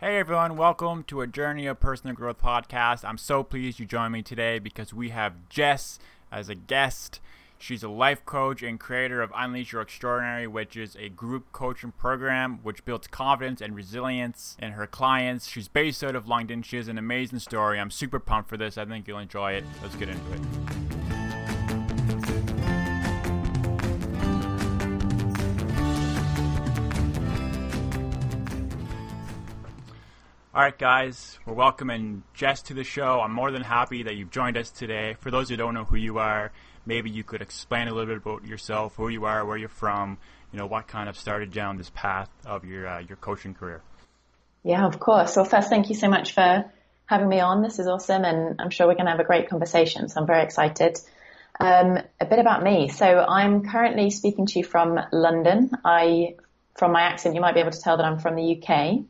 Hey everyone, welcome to a Journey of Personal Growth podcast. I'm so pleased you joined me today because we have Jess as a guest. She's a life coach and creator of Unleash Your Extraordinary, which is a group coaching program which builds confidence and resilience in her clients. She's based out of London. She has an amazing story. I'm super pumped for this. I think you'll enjoy it. Let's get into it. All right, guys, we're welcoming Jess to the show. I'm more than happy that you've joined us today. For those who don't know who you are, maybe you could explain a little bit about yourself, who you are, where you're from, you know, what kind of started down this path of your uh, your coaching career. Yeah, of course. Well, first, thank you so much for having me on. This is awesome, and I'm sure we're going to have a great conversation. So I'm very excited. Um, a bit about me. So I'm currently speaking to you from London. I, from my accent, you might be able to tell that I'm from the UK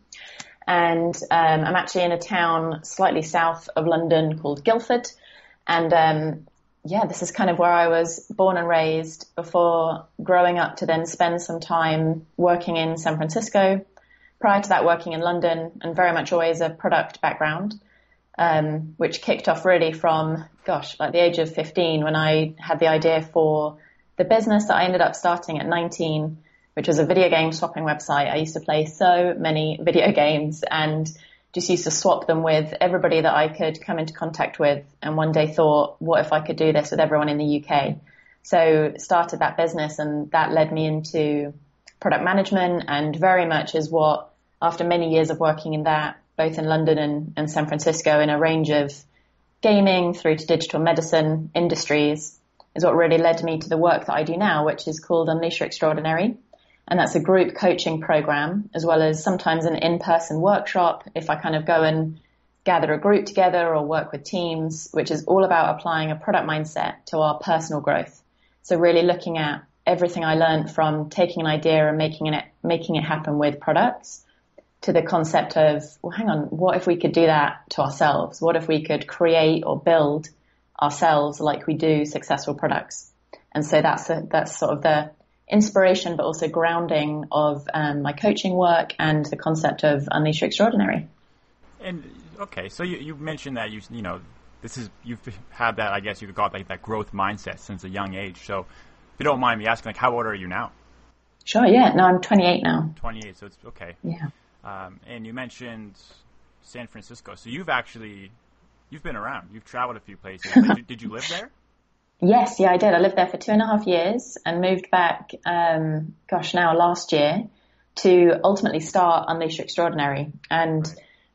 and um, I'm actually in a town slightly south of London called Guildford. And um, yeah, this is kind of where I was born and raised before growing up to then spend some time working in San Francisco. Prior to that, working in London and very much always a product background, um, which kicked off really from, gosh, like the age of 15 when I had the idea for the business that I ended up starting at 19 which was a video game swapping website. I used to play so many video games and just used to swap them with everybody that I could come into contact with. And one day thought, what if I could do this with everyone in the UK? So started that business and that led me into product management and very much is what, after many years of working in that, both in London and, and San Francisco in a range of gaming through to digital medicine industries, is what really led me to the work that I do now, which is called Unleash Your Extraordinary and that's a group coaching program as well as sometimes an in-person workshop if I kind of go and gather a group together or work with teams, which is all about applying a product mindset to our personal growth. So really looking at everything I learned from taking an idea and making it, making it happen with products to the concept of, well, hang on, what if we could do that to ourselves? What if we could create or build ourselves like we do successful products? And so that's a, that's sort of the inspiration, but also grounding of um, my coaching work and the concept of Unleash Your Extraordinary. And okay, so you, you mentioned that you you know this is you've had that I guess you could call it like that growth mindset since a young age. So if you don't mind me asking, like how old are you now? Sure. Yeah. No, I'm 28 now. 28. So it's okay. Yeah. Um, and you mentioned San Francisco. So you've actually you've been around. You've traveled a few places. did, you, did you live there? Yes, yeah, I did. I lived there for two and a half years and moved back, um, gosh, now last year to ultimately start Unleash Extraordinary. And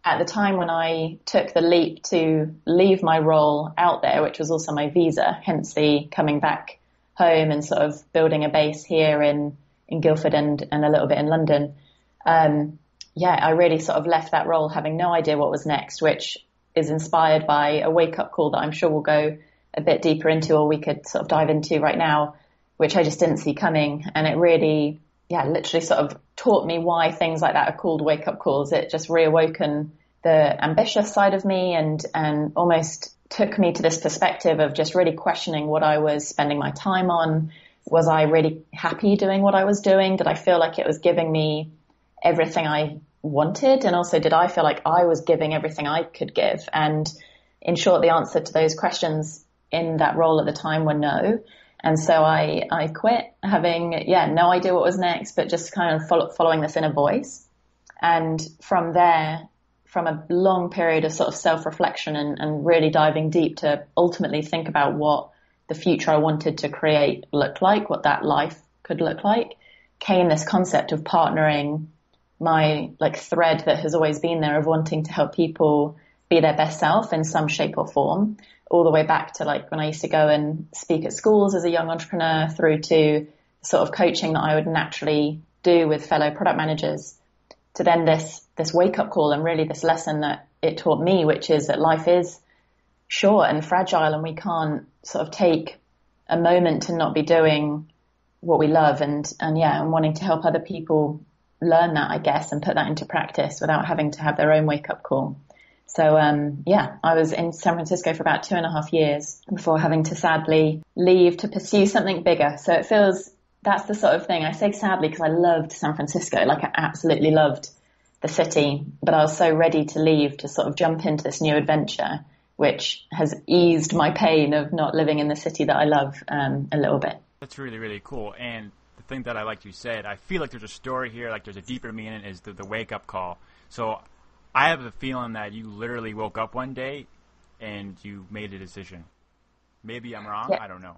at the time when I took the leap to leave my role out there, which was also my visa, hence the coming back home and sort of building a base here in, in Guildford and, and a little bit in London. Um, yeah, I really sort of left that role having no idea what was next, which is inspired by a wake up call that I'm sure will go a bit deeper into or we could sort of dive into right now, which I just didn't see coming. And it really, yeah, literally sort of taught me why things like that are called wake up calls. It just reawoken the ambitious side of me and, and almost took me to this perspective of just really questioning what I was spending my time on. Was I really happy doing what I was doing? Did I feel like it was giving me everything I wanted? And also, did I feel like I was giving everything I could give? And in short, the answer to those questions in that role at the time were no. And so I, I quit having, yeah, no idea what was next, but just kind of follow, following this inner voice. And from there, from a long period of sort of self-reflection and, and really diving deep to ultimately think about what the future I wanted to create looked like, what that life could look like, came this concept of partnering my like thread that has always been there of wanting to help people be their best self in some shape or form all the way back to like when I used to go and speak at schools as a young entrepreneur through to sort of coaching that I would naturally do with fellow product managers to then this, this wake up call and really this lesson that it taught me, which is that life is short and fragile and we can't sort of take a moment to not be doing what we love and, and yeah, and wanting to help other people learn that, I guess, and put that into practice without having to have their own wake up call. So um, yeah, I was in San Francisco for about two and a half years before having to sadly leave to pursue something bigger. So it feels that's the sort of thing I say sadly because I loved San Francisco, like I absolutely loved the city, but I was so ready to leave to sort of jump into this new adventure, which has eased my pain of not living in the city that I love um, a little bit. That's really, really cool. And the thing that I like you said, I feel like there's a story here, like there's a deeper meaning, is the, the wake up call. So I have a feeling that you literally woke up one day and you made a decision. Maybe I'm wrong. Yeah. I don't know.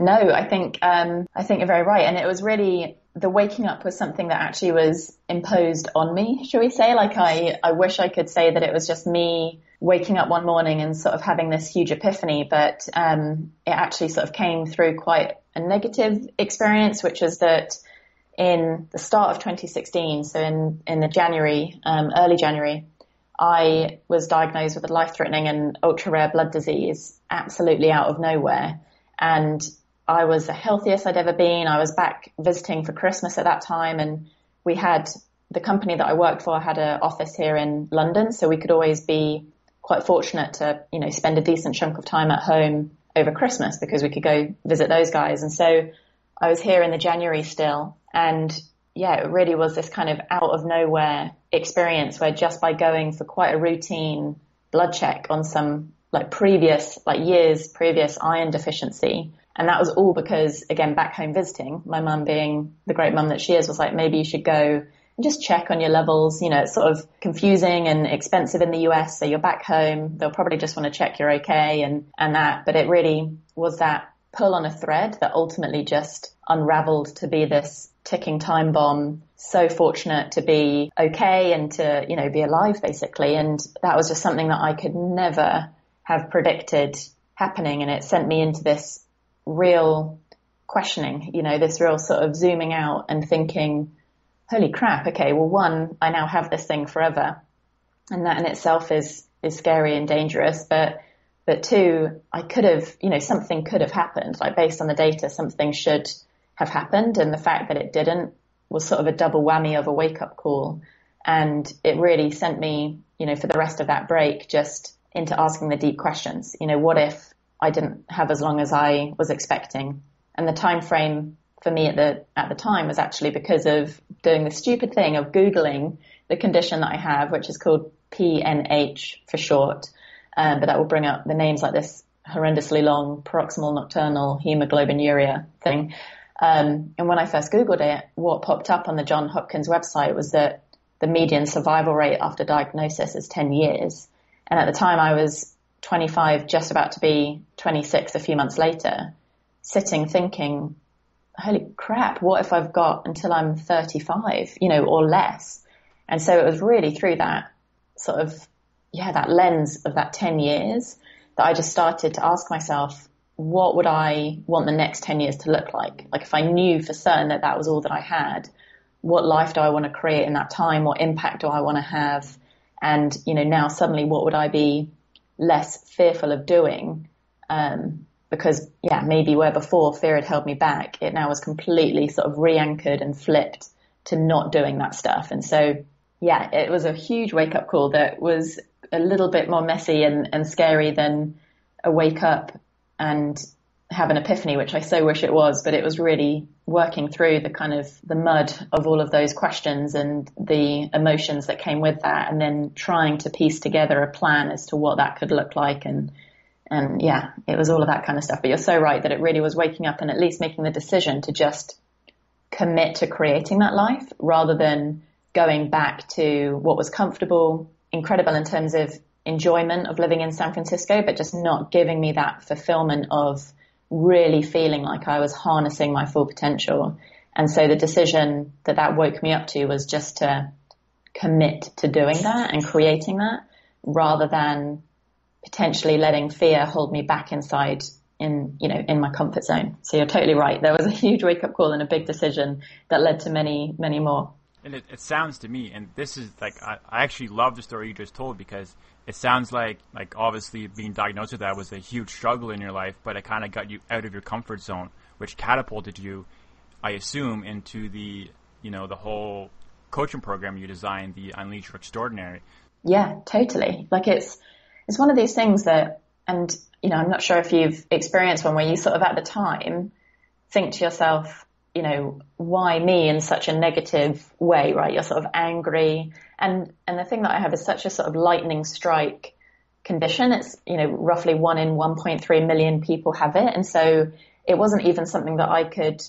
No, I think um, I think you're very right, and it was really the waking up was something that actually was imposed on me. Shall we say? Like I, I wish I could say that it was just me waking up one morning and sort of having this huge epiphany, but um, it actually sort of came through quite a negative experience, which is that in the start of 2016, so in in the January, um, early January, I was diagnosed with a life-threatening and ultra-rare blood disease, absolutely out of nowhere, and I was the healthiest I'd ever been. I was back visiting for Christmas at that time and we had the company that I worked for had an office here in London, so we could always be quite fortunate to, you know, spend a decent chunk of time at home over Christmas because we could go visit those guys. And so I was here in the January still and yeah, it really was this kind of out of nowhere experience where just by going for quite a routine blood check on some like previous, like years previous iron deficiency, and that was all because, again, back home visiting, my mum being the great mum that she is, was like, maybe you should go and just check on your levels. You know, it's sort of confusing and expensive in the US. So you're back home. They'll probably just want to check you're okay and, and that. But it really was that pull on a thread that ultimately just unraveled to be this ticking time bomb. So fortunate to be okay and to, you know, be alive basically. And that was just something that I could never have predicted happening. And it sent me into this real questioning, you know, this real sort of zooming out and thinking, holy crap, okay, well, one, I now have this thing forever. And that in itself is, is scary and dangerous. But, but two, I could have, you know, something could have happened, like based on the data, something should have happened. And the fact that it didn't was sort of a double whammy of a wake up call. And it really sent me, you know, for the rest of that break, just into asking the deep questions. You know, what if I didn't have as long as I was expecting. And the time frame for me at the at the time was actually because of doing the stupid thing of googling the condition that I have, which is called PNH for short. Um, but that will bring up the names like this horrendously long paroxysmal nocturnal hemoglobinuria thing. Um, and when I first googled it, what popped up on the John Hopkins website was that the median survival rate after diagnosis is 10 years. And at the time I was 25, just about to be 26 a few months later, sitting thinking, holy crap, what if I've got until I'm 35, you know, or less? And so it was really through that sort of, yeah, that lens of that 10 years that I just started to ask myself, what would I want the next 10 years to look like? Like if I knew for certain that that was all that I had, what life do I want to create in that time? What impact do I want to have? And, you know, now suddenly what would I be less fearful of doing. Um, because yeah, maybe where before fear had held me back, it now was completely sort of re-anchored and flipped to not doing that stuff. And so yeah, it was a huge wake up call that was a little bit more messy and, and scary than a wake up and have an epiphany, which I so wish it was, but it was really working through the kind of the mud of all of those questions and the emotions that came with that and then trying to piece together a plan as to what that could look like and and yeah, it was all of that kind of stuff. But you're so right that it really was waking up and at least making the decision to just commit to creating that life rather than going back to what was comfortable, incredible in terms of enjoyment of living in San Francisco, but just not giving me that fulfillment of really feeling like I was harnessing my full potential. And so the decision that that woke me up to was just to commit to doing that and creating that rather than potentially letting fear hold me back inside in, you know, in my comfort zone. So you're totally right. There was a huge wake up call and a big decision that led to many, many more. And it, it sounds to me, and this is like, I, I actually love the story you just told because it sounds like like obviously being diagnosed with that was a huge struggle in your life, but it kind of got you out of your comfort zone, which catapulted you, I assume, into the you know the whole coaching program you designed, the Unleash Your Extraordinary. Yeah, totally. Like it's it's one of these things that, and you know, I'm not sure if you've experienced one where you sort of at the time think to yourself, you know, why me in such a negative way, right? You're sort of angry. And, and the thing that I have is such a sort of lightning strike condition. It's, you know, roughly one in 1.3 million people have it. And so it wasn't even something that I could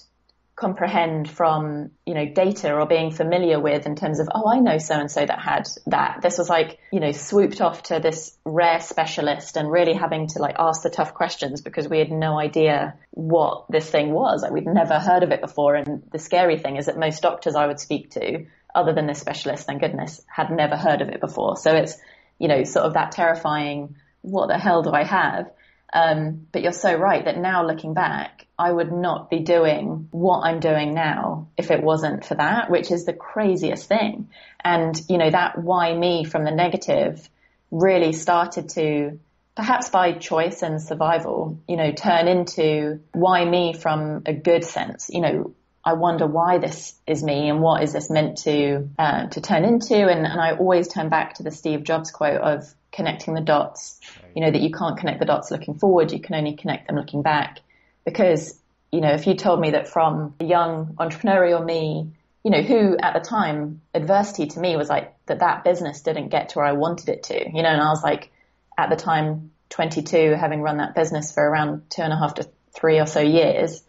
comprehend from, you know, data or being familiar with in terms of, oh, I know so and so that had that. This was like, you know, swooped off to this rare specialist and really having to like ask the tough questions because we had no idea what this thing was. Like we'd never heard of it before. And the scary thing is that most doctors I would speak to, other than this specialist, thank goodness, had never heard of it before. So it's, you know, sort of that terrifying, what the hell do I have? Um, but you're so right that now looking back, I would not be doing what I'm doing now if it wasn't for that, which is the craziest thing. And, you know, that why me from the negative really started to, perhaps by choice and survival, you know, turn into why me from a good sense. You know, I wonder why this is me and what is this meant to uh, to turn into. And, and I always turn back to the Steve Jobs quote of connecting the dots. You know that you can't connect the dots looking forward; you can only connect them looking back. Because you know, if you told me that from a young entrepreneurial me, you know, who at the time adversity to me was like that that business didn't get to where I wanted it to. You know, and I was like at the time 22, having run that business for around two and a half to three or so years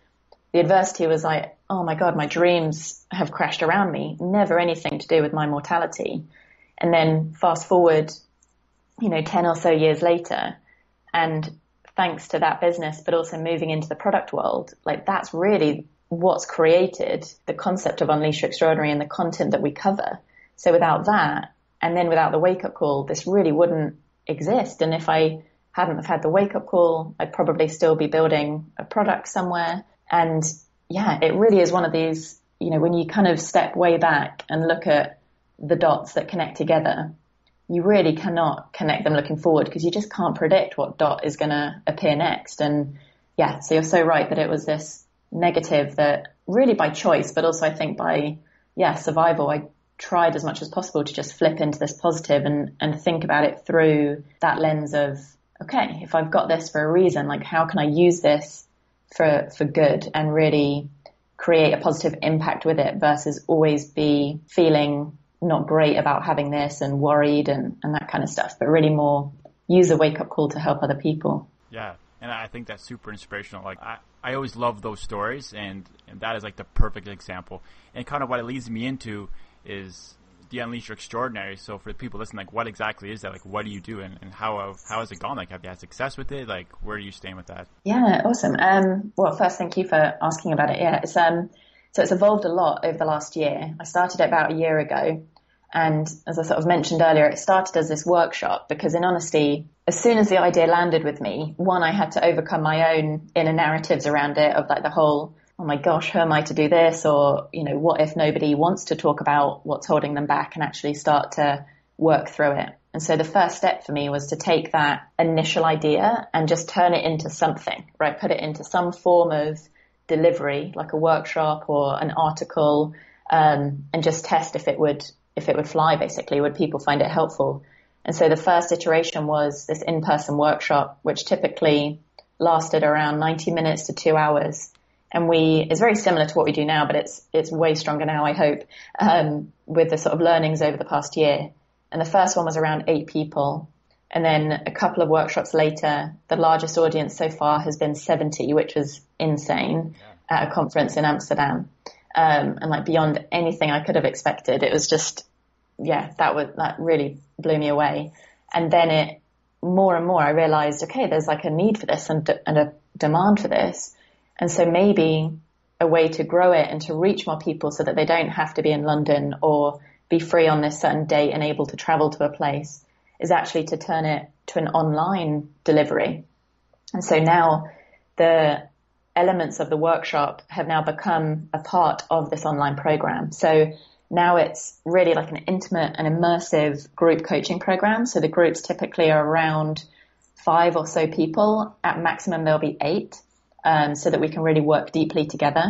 the adversity was like, oh my God, my dreams have crashed around me, never anything to do with my mortality. And then fast forward, you know, 10 or so years later, and thanks to that business, but also moving into the product world, like that's really what's created the concept of Unleash Extraordinary and the content that we cover. So without that, and then without the wake up call, this really wouldn't exist. And if I hadn't have had the wake up call, I'd probably still be building a product somewhere and yeah, it really is one of these, you know, when you kind of step way back and look at the dots that connect together, you really cannot connect them looking forward because you just can't predict what dot is going to appear next. And yeah, so you're so right that it was this negative that really by choice, but also I think by, yeah, survival, I tried as much as possible to just flip into this positive and, and think about it through that lens of, okay, if I've got this for a reason, like how can I use this for, for good and really create a positive impact with it versus always be feeling not great about having this and worried and, and that kind of stuff, but really more use a wake up call to help other people. Yeah. And I think that's super inspirational. Like I, I always love those stories and, and that is like the perfect example. And kind of what it leads me into is the Unleash Your Extraordinary. So for the people listening, like what exactly is that? Like what do you do and, and how how has it gone? Like have you had success with it? Like where are you staying with that? Yeah, awesome. Um, well, first, thank you for asking about it. Yeah, it's um, so it's evolved a lot over the last year. I started it about a year ago. And as I sort of mentioned earlier, it started as this workshop because in honesty, as soon as the idea landed with me, one, I had to overcome my own inner narratives around it of like the whole oh my gosh, who am I to do this? Or, you know, what if nobody wants to talk about what's holding them back and actually start to work through it? And so the first step for me was to take that initial idea and just turn it into something, right? Put it into some form of delivery, like a workshop or an article, um, and just test if it would, if it would fly basically. Would people find it helpful? And so the first iteration was this in-person workshop, which typically lasted around 90 minutes to two hours and we it's very similar to what we do now, but it's it's way stronger now. I hope um, with the sort of learnings over the past year. And the first one was around eight people, and then a couple of workshops later, the largest audience so far has been seventy, which was insane yeah. at a conference in Amsterdam, um, and like beyond anything I could have expected. It was just yeah, that was that really blew me away. And then it more and more I realized, okay, there's like a need for this and, and a demand for this. And so maybe a way to grow it and to reach more people so that they don't have to be in London or be free on this certain date and able to travel to a place is actually to turn it to an online delivery. And so now the elements of the workshop have now become a part of this online program. So now it's really like an intimate and immersive group coaching program. So the groups typically are around five or so people. At maximum, there'll be eight um, so that we can really work deeply together.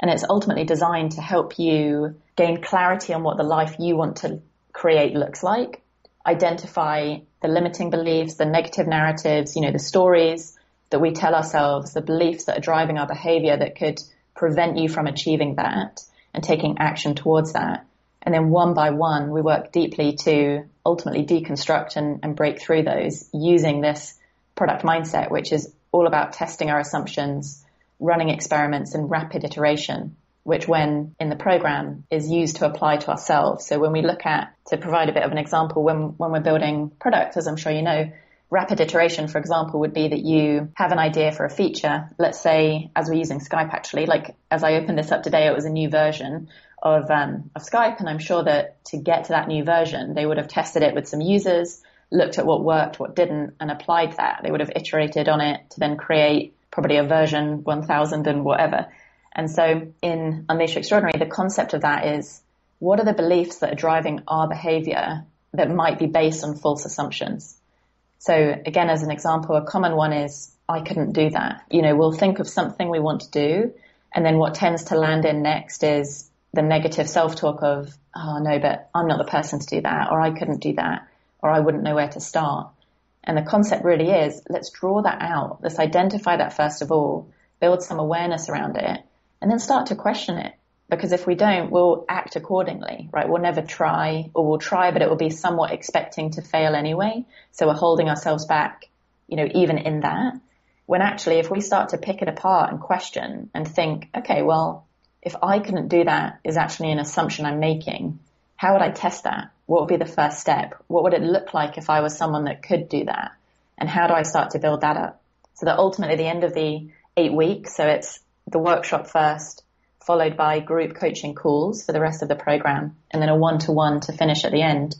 And it's ultimately designed to help you gain clarity on what the life you want to create looks like, identify the limiting beliefs, the negative narratives, you know, the stories that we tell ourselves, the beliefs that are driving our behavior that could prevent you from achieving that and taking action towards that. And then one by one, we work deeply to ultimately deconstruct and, and break through those using this product mindset, which is all about testing our assumptions, running experiments and rapid iteration, which when in the program is used to apply to ourselves. So when we look at, to provide a bit of an example, when, when we're building products, as I'm sure you know, rapid iteration, for example, would be that you have an idea for a feature. Let's say, as we're using Skype actually, like as I opened this up today, it was a new version of, um, of Skype. And I'm sure that to get to that new version, they would have tested it with some users, looked at what worked, what didn't, and applied that. They would have iterated on it to then create probably a version 1000 and whatever. And so in Unleash Extraordinary, the concept of that is what are the beliefs that are driving our behavior that might be based on false assumptions? So again, as an example, a common one is, I couldn't do that. You know, we'll think of something we want to do. And then what tends to land in next is the negative self-talk of, oh no, but I'm not the person to do that, or I couldn't do that, or I wouldn't know where to start. And the concept really is, let's draw that out. Let's identify that first of all, build some awareness around it, and then start to question it. Because if we don't, we'll act accordingly, right? We'll never try or we'll try, but it will be somewhat expecting to fail anyway. So we're holding ourselves back, you know, even in that. When actually, if we start to pick it apart and question and think, okay, well, if I couldn't do that is actually an assumption I'm making, how would I test that? What would be the first step? What would it look like if I was someone that could do that? And how do I start to build that up? So that ultimately the end of the eight weeks, so it's the workshop first, followed by group coaching calls for the rest of the program, and then a one-to-one to finish at the end.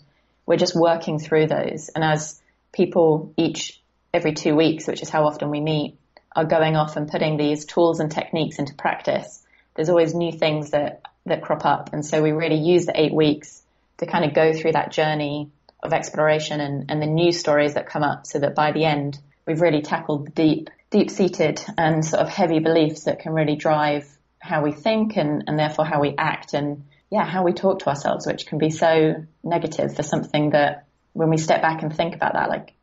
We're just working through those. And as people each, every two weeks, which is how often we meet, are going off and putting these tools and techniques into practice, there's always new things that, that crop up. And so we really use the eight weeks to kind of go through that journey of exploration and, and the new stories that come up so that by the end, we've really tackled the deep, deep seated and sort of heavy beliefs that can really drive how we think and, and therefore how we act and yeah, how we talk to ourselves, which can be so negative for something that when we step back and think about that, like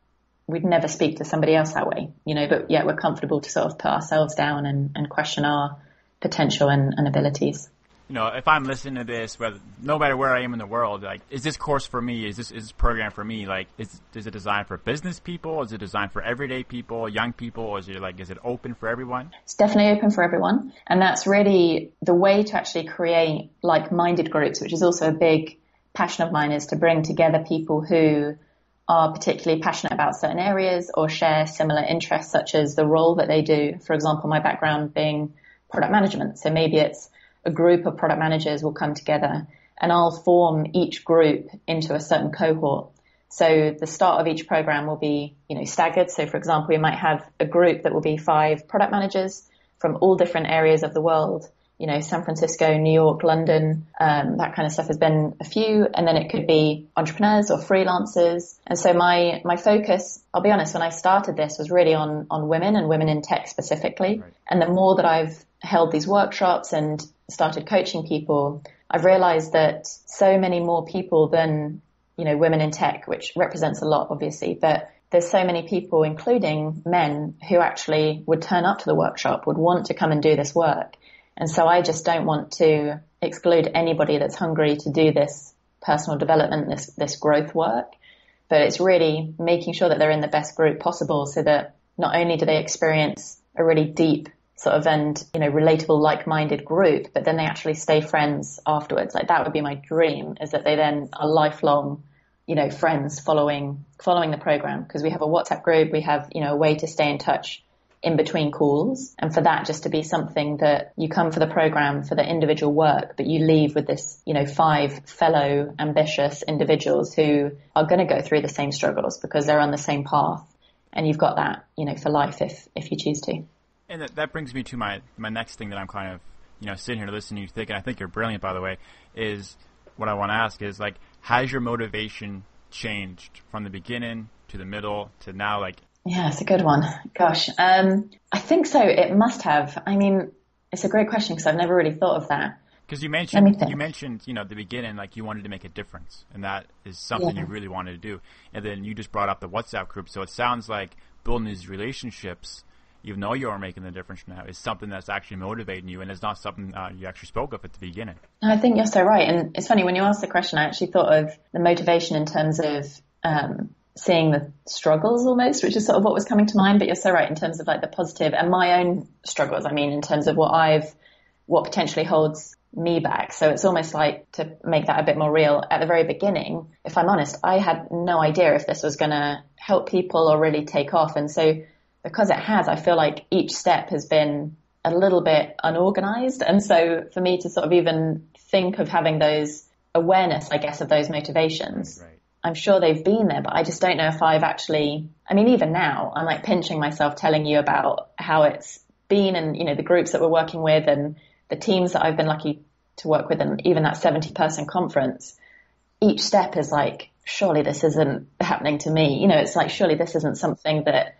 we'd never speak to somebody else that way, you know, but yet we're comfortable to sort of put ourselves down and, and question our potential and, and abilities you know, if I'm listening to this, whether no matter where I am in the world, like, is this course for me? Is this is this program for me? Like, is is it designed for business people? Is it designed for everyday people, young people? Or is it like, is it open for everyone? It's definitely open for everyone, and that's really the way to actually create like-minded groups, which is also a big passion of mine, is to bring together people who are particularly passionate about certain areas or share similar interests, such as the role that they do. For example, my background being product management, so maybe it's a group of product managers will come together and I'll form each group into a certain cohort. So the start of each program will be, you know, staggered. So for example, we might have a group that will be five product managers from all different areas of the world. You know, San Francisco, New York, London, um, that kind of stuff has been a few, and then it could be entrepreneurs or freelancers. And so my my focus, I'll be honest, when I started this was really on on women and women in tech specifically. Right. And the more that I've held these workshops and started coaching people, I've realized that so many more people than, you know, women in tech, which represents a lot, obviously, but there's so many people, including men, who actually would turn up to the workshop, would want to come and do this work. And so I just don't want to exclude anybody that's hungry to do this personal development, this, this growth work. But it's really making sure that they're in the best group possible so that not only do they experience a really deep sort of and you know relatable like-minded group but then they actually stay friends afterwards. Like that would be my dream is that they then are lifelong you know friends following following the program. Because we have a whatsapp group we have you know a way to stay in touch in between calls. And for that just to be something that you come for the program for the individual work but you leave with this you know five fellow ambitious individuals who are going to go through the same struggles because they're on the same path. And you've got that you know for life if if you choose to and that, that brings me to my my next thing that I'm kind of you know sitting here listening to you think, and I think you're brilliant, by the way. Is what I want to ask is like, has your motivation changed from the beginning to the middle to now? Like, yeah, it's a good one. Gosh, um, I think so. It must have. I mean, it's a great question because I've never really thought of that. Because you mentioned you mentioned you know at the beginning like you wanted to make a difference and that is something yeah. you really wanted to do and then you just brought up the WhatsApp group so it sounds like building these relationships even though you're making the difference now, is something that's actually motivating you, and it's not something uh, you actually spoke of at the beginning. I think you're so right, and it's funny when you asked the question. I actually thought of the motivation in terms of um, seeing the struggles almost, which is sort of what was coming to mind. But you're so right in terms of like the positive and my own struggles. I mean, in terms of what I've, what potentially holds me back. So it's almost like to make that a bit more real at the very beginning. If I'm honest, I had no idea if this was going to help people or really take off. And so because it has, I feel like each step has been a little bit unorganized. And so for me to sort of even think of having those awareness, I guess, of those motivations. Right. I'm sure they've been there, but I just don't know if I've actually, I mean, even now, I'm like pinching myself telling you about how it's been and, you know, the groups that we're working with and the teams that I've been lucky to work with and even that 70 person conference. Each step is like, surely this isn't happening to me. You know, it's like, surely this isn't something that,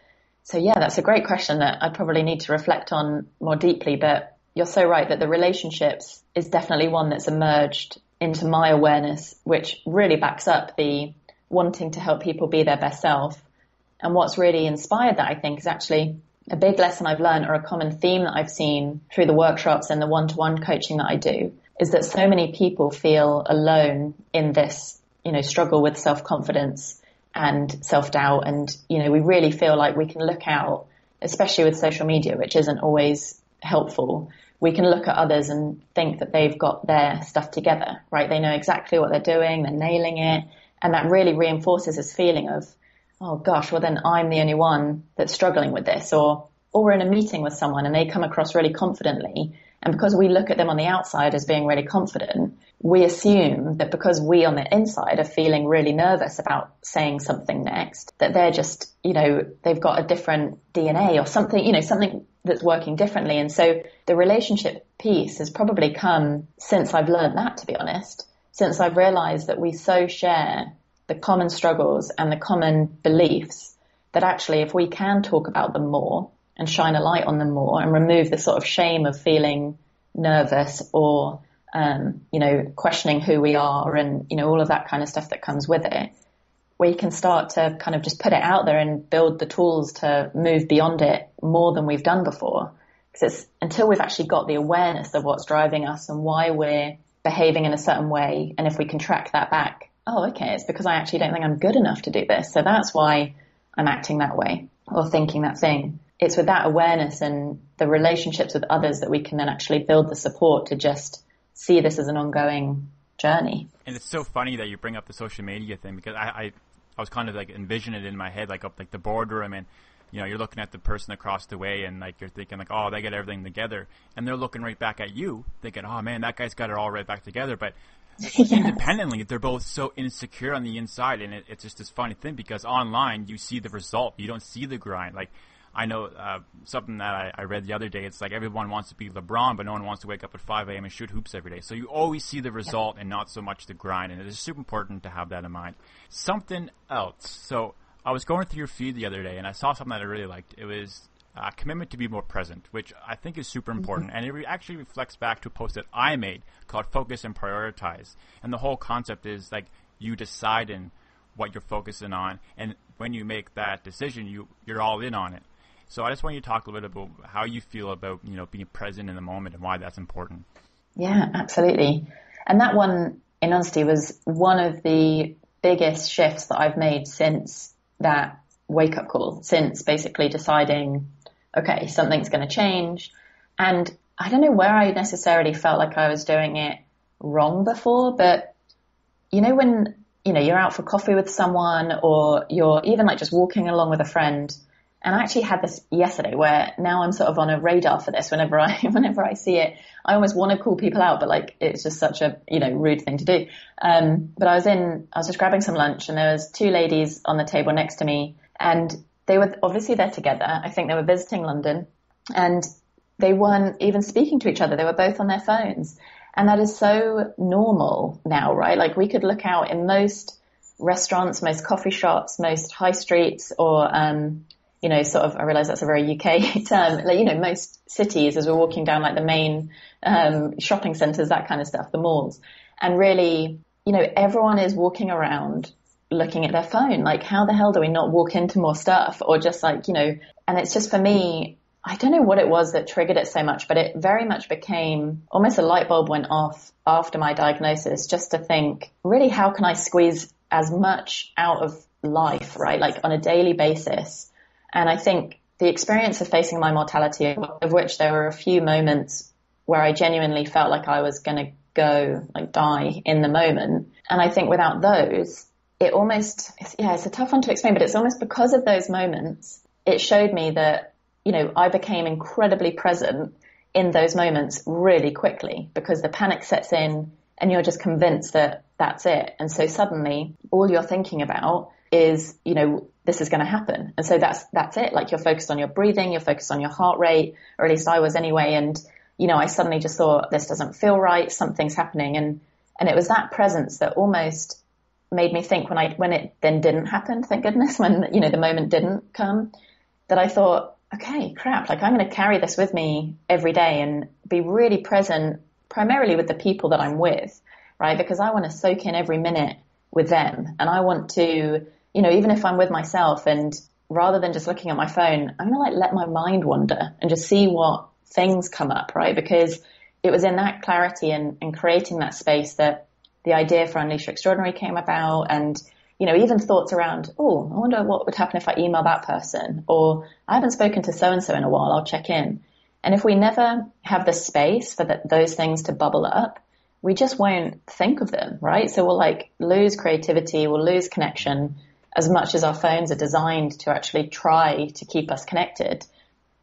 so yeah, that's a great question that I probably need to reflect on more deeply, but you're so right that the relationships is definitely one that's emerged into my awareness, which really backs up the wanting to help people be their best self. And what's really inspired that, I think, is actually a big lesson I've learned or a common theme that I've seen through the workshops and the one-to-one coaching that I do is that so many people feel alone in this, you know, struggle with self-confidence and self-doubt. And, you know, we really feel like we can look out, especially with social media, which isn't always helpful we can look at others and think that they've got their stuff together, right? They know exactly what they're doing, they're nailing it. And that really reinforces this feeling of, oh gosh, well then I'm the only one that's struggling with this. Or, or we're in a meeting with someone and they come across really confidently. And because we look at them on the outside as being really confident, we assume that because we on the inside are feeling really nervous about saying something next, that they're just, you know, they've got a different DNA or something, you know, something that's working differently. And so the relationship piece has probably come since I've learned that, to be honest, since I've realized that we so share the common struggles and the common beliefs that actually if we can talk about them more and shine a light on them more and remove the sort of shame of feeling nervous or um, you know, questioning who we are and, you know, all of that kind of stuff that comes with it, we can start to kind of just put it out there and build the tools to move beyond it more than we've done before. Because it's until we've actually got the awareness of what's driving us and why we're behaving in a certain way. And if we can track that back, oh, okay, it's because I actually don't think I'm good enough to do this. So that's why I'm acting that way or thinking that thing. It's with that awareness and the relationships with others that we can then actually build the support to just see this as an ongoing journey. And it's so funny that you bring up the social media thing because I, I I was kind of like envisioning it in my head, like up like the boardroom, and you know, you're looking at the person across the way, and like you're thinking like, oh, they get everything together, and they're looking right back at you, thinking, oh man, that guy's got it all right back together, but. yes. Independently, they're both so insecure on the inside, and it, it's just this funny thing because online you see the result, you don't see the grind. Like I know uh, something that I, I, read the other day. It's like everyone wants to be LeBron, but no one wants to wake up at 5 a.m. and shoot hoops every day. So you always see the result and not so much the grind, and it is super important to have that in mind. Something else. So I was going through your feed the other day, and I saw something that I really liked. It was a commitment to be more present, which I think is super important, mm-hmm. and it re- actually reflects back to a post that I made called "Focus and Prioritize." And the whole concept is like you deciding what you're focusing on, and when you make that decision, you you're all in on it. So I just want you to talk a little bit about how you feel about you know being present in the moment and why that's important. Yeah, absolutely. And that one, in honesty, was one of the biggest shifts that I've made since that wake up call, since basically deciding, okay, something's going to change. And I don't know where I necessarily felt like I was doing it wrong before, but you know, when, you know, you're out for coffee with someone or you're even like just walking along with a friend and I actually had this yesterday where now I'm sort of on a radar for this whenever I, whenever I see it. I almost want to call people out, but like it's just such a, you know, rude thing to do. Um, but I was in, I was just grabbing some lunch and there was two ladies on the table next to me and they were obviously there together. I think they were visiting London and they weren't even speaking to each other. They were both on their phones. And that is so normal now, right? Like we could look out in most restaurants, most coffee shops, most high streets or, um, you know, sort of, I realize that's a very UK term, like, you know, most cities as we're walking down like the main, um, shopping centers, that kind of stuff, the malls. And really, you know, everyone is walking around looking at their phone. Like, how the hell do we not walk into more stuff or just like, you know, and it's just for me, I don't know what it was that triggered it so much, but it very much became almost a light bulb went off after my diagnosis just to think, really, how can I squeeze as much out of life, right? Like on a daily basis. And I think the experience of facing my mortality, of which there were a few moments where I genuinely felt like I was going to go, like die in the moment. And I think without those, it almost, yeah, it's a tough one to explain, but it's almost because of those moments, it showed me that you know, I became incredibly present in those moments really quickly because the panic sets in and you're just convinced that that's it. And so suddenly all you're thinking about is, you know, this is going to happen. And so that's, that's it. Like you're focused on your breathing, you're focused on your heart rate, or at least I was anyway. And, you know, I suddenly just thought this doesn't feel right. Something's happening. And, and it was that presence that almost made me think when I, when it then didn't happen, thank goodness, when, you know, the moment didn't come, that I thought, okay, crap, like I'm going to carry this with me every day and be really present primarily with the people that I'm with, right? Because I want to soak in every minute with them and I want to, you know, even if I'm with myself and rather than just looking at my phone, I'm going to like let my mind wander and just see what things come up, right? Because it was in that clarity and, and creating that space that the idea for Unleash Extraordinary came about and you know, even thoughts around, oh, I wonder what would happen if I email that person, or I haven't spoken to so and so in a while, I'll check in. And if we never have the space for the, those things to bubble up, we just won't think of them, right? So we'll like lose creativity, we'll lose connection as much as our phones are designed to actually try to keep us connected.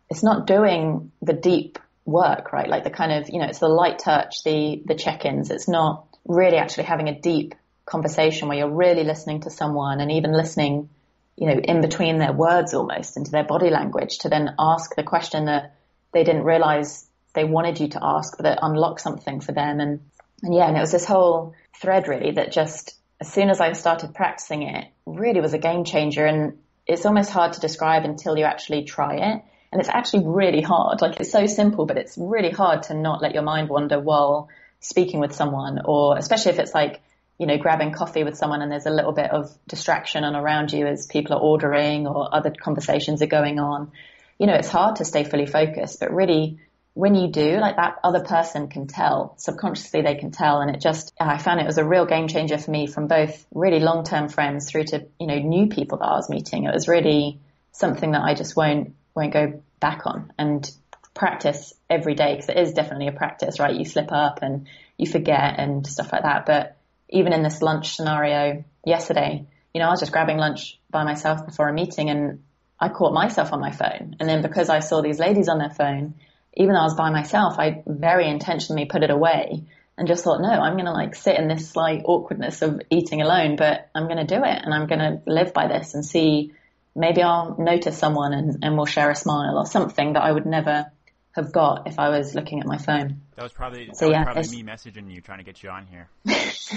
It's not doing the deep work, right? Like the kind of, you know, it's the light touch, the, the check-ins. It's not really actually having a deep conversation where you're really listening to someone and even listening, you know, in between their words almost into their body language to then ask the question that they didn't realize they wanted you to ask, but that unlocked something for them. And, and yeah, and it was this whole thread really that just as soon as I started practicing it really was a game changer. And it's almost hard to describe until you actually try it. And it's actually really hard. Like it's so simple, but it's really hard to not let your mind wander while speaking with someone or especially if it's like you know, grabbing coffee with someone and there's a little bit of distraction on around you as people are ordering or other conversations are going on. You know, it's hard to stay fully focused, but really when you do, like that other person can tell, subconsciously they can tell. And it just, I found it was a real game changer for me from both really long-term friends through to, you know, new people that I was meeting. It was really something that I just won't, won't go back on and practice every day because it is definitely a practice, right? You slip up and you forget and stuff like that. But even in this lunch scenario yesterday, you know, I was just grabbing lunch by myself before a meeting and I caught myself on my phone. And then because I saw these ladies on their phone, even though I was by myself, I very intentionally put it away and just thought, no, I'm going to like sit in this slight awkwardness of eating alone, but I'm going to do it and I'm going to live by this and see maybe I'll notice someone and, and we'll share a smile or something that I would never have got if I was looking at my phone. That was probably that so, was probably me messaging you trying to get you on here. That's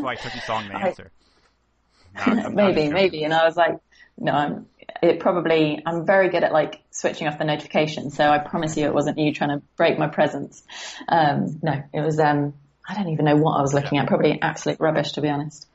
why I took you song the answer. No, maybe, maybe, and I was like, no, I'm. It probably. I'm very good at like switching off the notifications, so I promise you, it wasn't you trying to break my presence. Um, no, it was. Um, I don't even know what I was looking at. Probably absolute rubbish, to be honest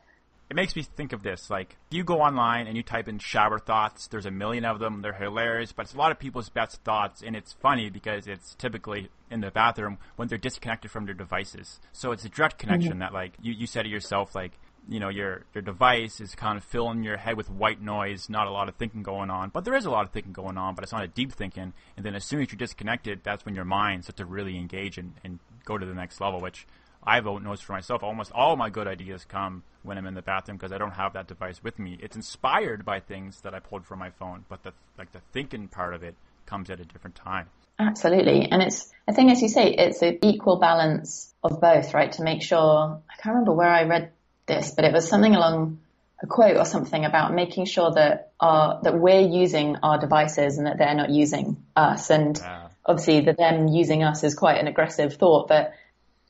it makes me think of this. Like, you go online and you type in shower thoughts. There's a million of them. They're hilarious, but it's a lot of people's best thoughts, and it's funny because it's typically in the bathroom when they're disconnected from their devices. So it's a direct connection mm-hmm. that, like, you, you said to yourself, like, you know, your your device is kind of filling your head with white noise, not a lot of thinking going on. But there is a lot of thinking going on, but it's not a deep thinking. And then as soon as you're disconnected, that's when your mind starts to really engage and, and go to the next level, which I've noticed for myself, almost all my good ideas come when I'm in the bathroom because I don't have that device with me. It's inspired by things that I pulled from my phone, but the like the thinking part of it comes at a different time. Absolutely, and it's I think as you say, it's an equal balance of both, right? To make sure I can't remember where I read this, but it was something along a quote or something about making sure that our that we're using our devices and that they're not using us. And yeah. obviously, that them using us is quite an aggressive thought, but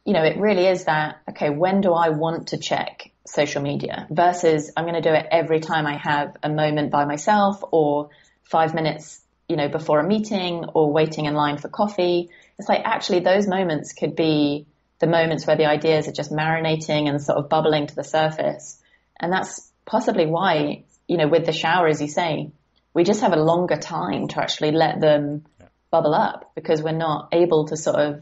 you know, it really is that, okay, when do I want to check social media versus I'm going to do it every time I have a moment by myself or five minutes, you know, before a meeting or waiting in line for coffee. It's like actually those moments could be the moments where the ideas are just marinating and sort of bubbling to the surface. And that's possibly why, you know, with the shower, as you say, we just have a longer time to actually let them bubble up because we're not able to sort of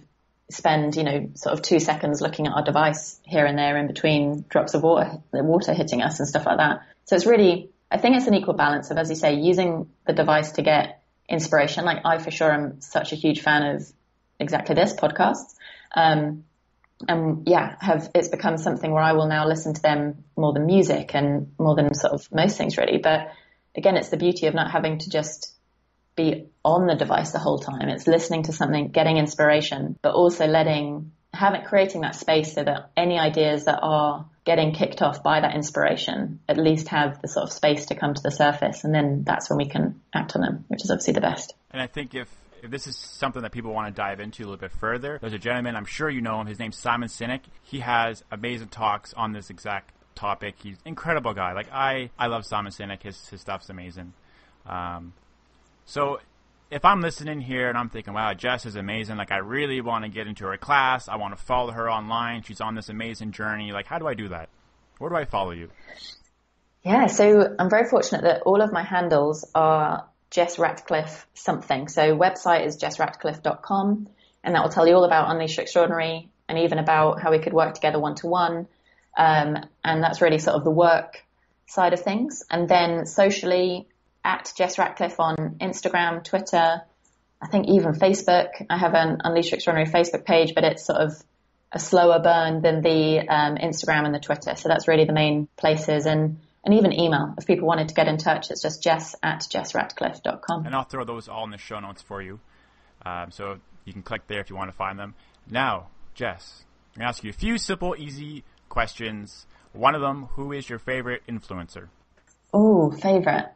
spend, you know, sort of two seconds looking at our device here and there in between drops of water, the water hitting us and stuff like that. So it's really, I think it's an equal balance of, as you say, using the device to get inspiration. Like I for sure am such a huge fan of exactly this podcast. Um, and yeah, have it's become something where I will now listen to them more than music and more than sort of most things really. But again, it's the beauty of not having to just be on the device the whole time. It's listening to something, getting inspiration, but also letting, having, creating that space so that any ideas that are getting kicked off by that inspiration at least have the sort of space to come to the surface. And then that's when we can act on them, which is obviously the best. And I think if, if this is something that people want to dive into a little bit further, there's a gentleman, I'm sure you know him, his name's Simon Sinek. He has amazing talks on this exact topic. He's an incredible guy. Like I, I love Simon Sinek. His, his stuff's amazing. Um, so if I'm listening here and I'm thinking, wow, Jess is amazing. Like, I really want to get into her class. I want to follow her online. She's on this amazing journey. Like, how do I do that? Where do I follow you? Yeah, so I'm very fortunate that all of my handles are Jess Ratcliffe something. So website is jessratcliffe.com and that will tell you all about Unleash Extraordinary and even about how we could work together one to one. and that's really sort of the work side of things. And then socially, at Jess Ratcliffe on Instagram, Twitter, I think even Facebook. I have an Unleash Extraordinary Facebook page, but it's sort of a slower burn than the um, Instagram and the Twitter. So that's really the main places. And, and even email. If people wanted to get in touch, it's just jess at jessratcliffe.com. And I'll throw those all in the show notes for you. Um, so you can click there if you want to find them. Now, Jess, I'm going to ask you a few simple, easy questions. One of them, who is your favorite influencer? Oh, favorite.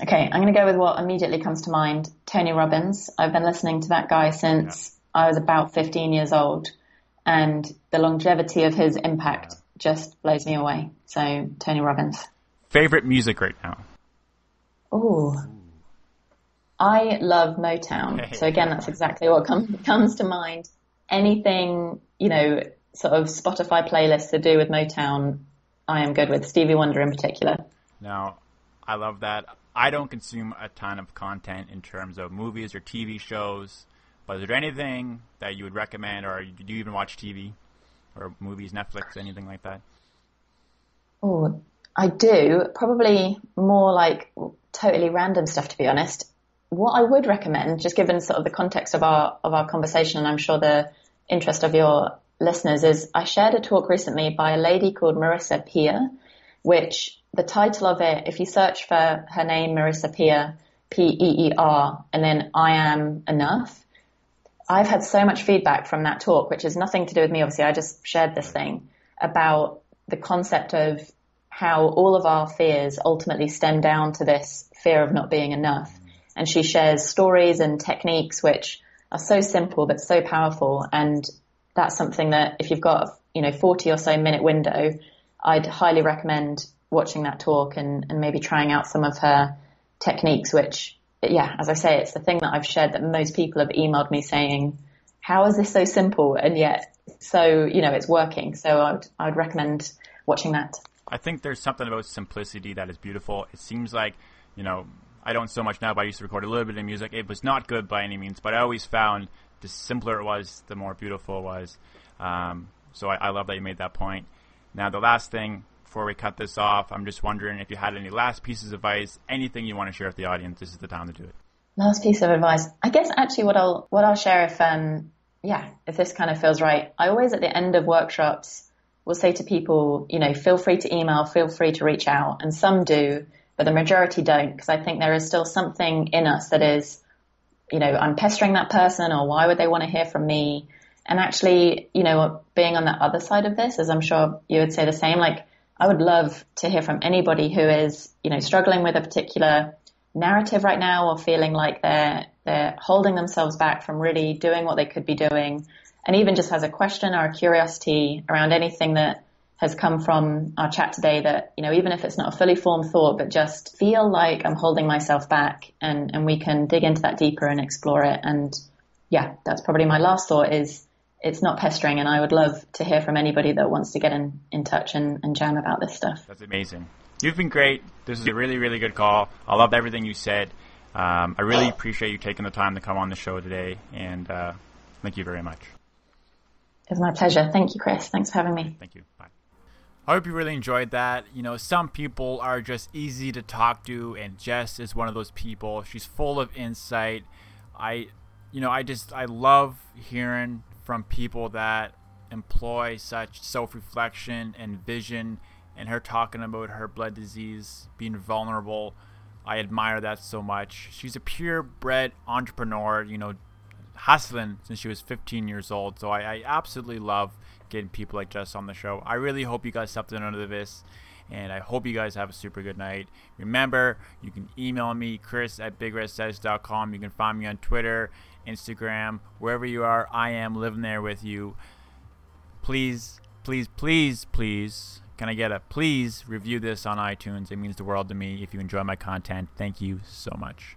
Okay, I'm going to go with what immediately comes to mind. Tony Robbins. I've been listening to that guy since yeah. I was about 15 years old, and the longevity of his impact yeah. Just blows me away. So, Tony Robbins. Favorite music right now? Oh, I love Motown. So again, that's exactly what com- comes to mind. Anything, you know, sort of Spotify playlists to do with Motown, I am good with. Stevie Wonder in particular. Now, I love that. I don't consume a ton of content in terms of movies or TV shows. But is there anything that you would recommend, or do you even watch TV or movies, Netflix, anything like that? Oh, I do. Probably more like totally random stuff, to be honest. What I would recommend, just given sort of the context of our of our conversation, and I'm sure the interest of your listeners, is I shared a talk recently by a lady called Marissa Peer, which the title of it, if you search for her name, Marissa Peer, P-E-E-R, and then I am enough, I've had so much feedback from that talk, which has nothing to do with me. Obviously, I just shared this thing about the concept of how all of our fears ultimately stem down to this fear of not being enough. And she shares stories and techniques which are so simple but so powerful. And that's something that if you've got, you know, 40 or so minute window, I'd highly recommend watching that talk and, and maybe trying out some of her techniques, which, yeah, as I say, it's the thing that I've shared that most people have emailed me saying, how is this so simple and yet so, you know, it's working. So I'd, I'd recommend watching that. I think there's something about simplicity that is beautiful. It seems like, you know, I don't so much now, but I used to record a little bit of music. It was not good by any means, but I always found the simpler it was, the more beautiful it was. Um, so I, I love that you made that point. Now, the last thing before we cut this off, I'm just wondering if you had any last pieces of advice, anything you want to share with the audience. This is the time to do it. Last piece of advice. I guess actually what I'll what I'll share if um yeah if this kind of feels right. I always at the end of workshops will say to people, you know, feel free to email, feel free to reach out, and some do, but the majority don't because I think there is still something in us that is, you know, I'm pestering that person, or why would they want to hear from me? And actually, you know, being on the other side of this, as I'm sure you would say the same, like I would love to hear from anybody who is, you know, struggling with a particular narrative right now or feeling like they're they're holding themselves back from really doing what they could be doing and even just has a question or a curiosity around anything that has come from our chat today that, you know, even if it's not a fully formed thought, but just feel like I'm holding myself back and, and we can dig into that deeper and explore it. And yeah, that's probably my last thought is it's not pestering, and I would love to hear from anybody that wants to get in, in touch and, and jam about this stuff. That's amazing. You've been great. This is a really, really good call. I loved everything you said. Um, I really appreciate you taking the time to come on the show today, and uh, thank you very much. It's my pleasure. Thank you, Chris. Thanks for having me. Thank you. Bye. I hope you really enjoyed that. You know, some people are just easy to talk to, and Jess is one of those people. She's full of insight. I, you know, I just I love hearing from people that employ such self-reflection and vision. And her talking about her blood disease, being vulnerable, I admire that so much. She's a purebred entrepreneur. You know, hustling since she was 15 years old. So I, I absolutely love getting people like Jess on the show. I really hope you guys something out of this. And I hope you guys have a super good night. Remember, you can email me, chris at bigredsays.com. You can find me on Twitter, Instagram, wherever you are. I am living there with you. Please, please, please, please, can I get a please review this on iTunes? It means the world to me if you enjoy my content. Thank you so much.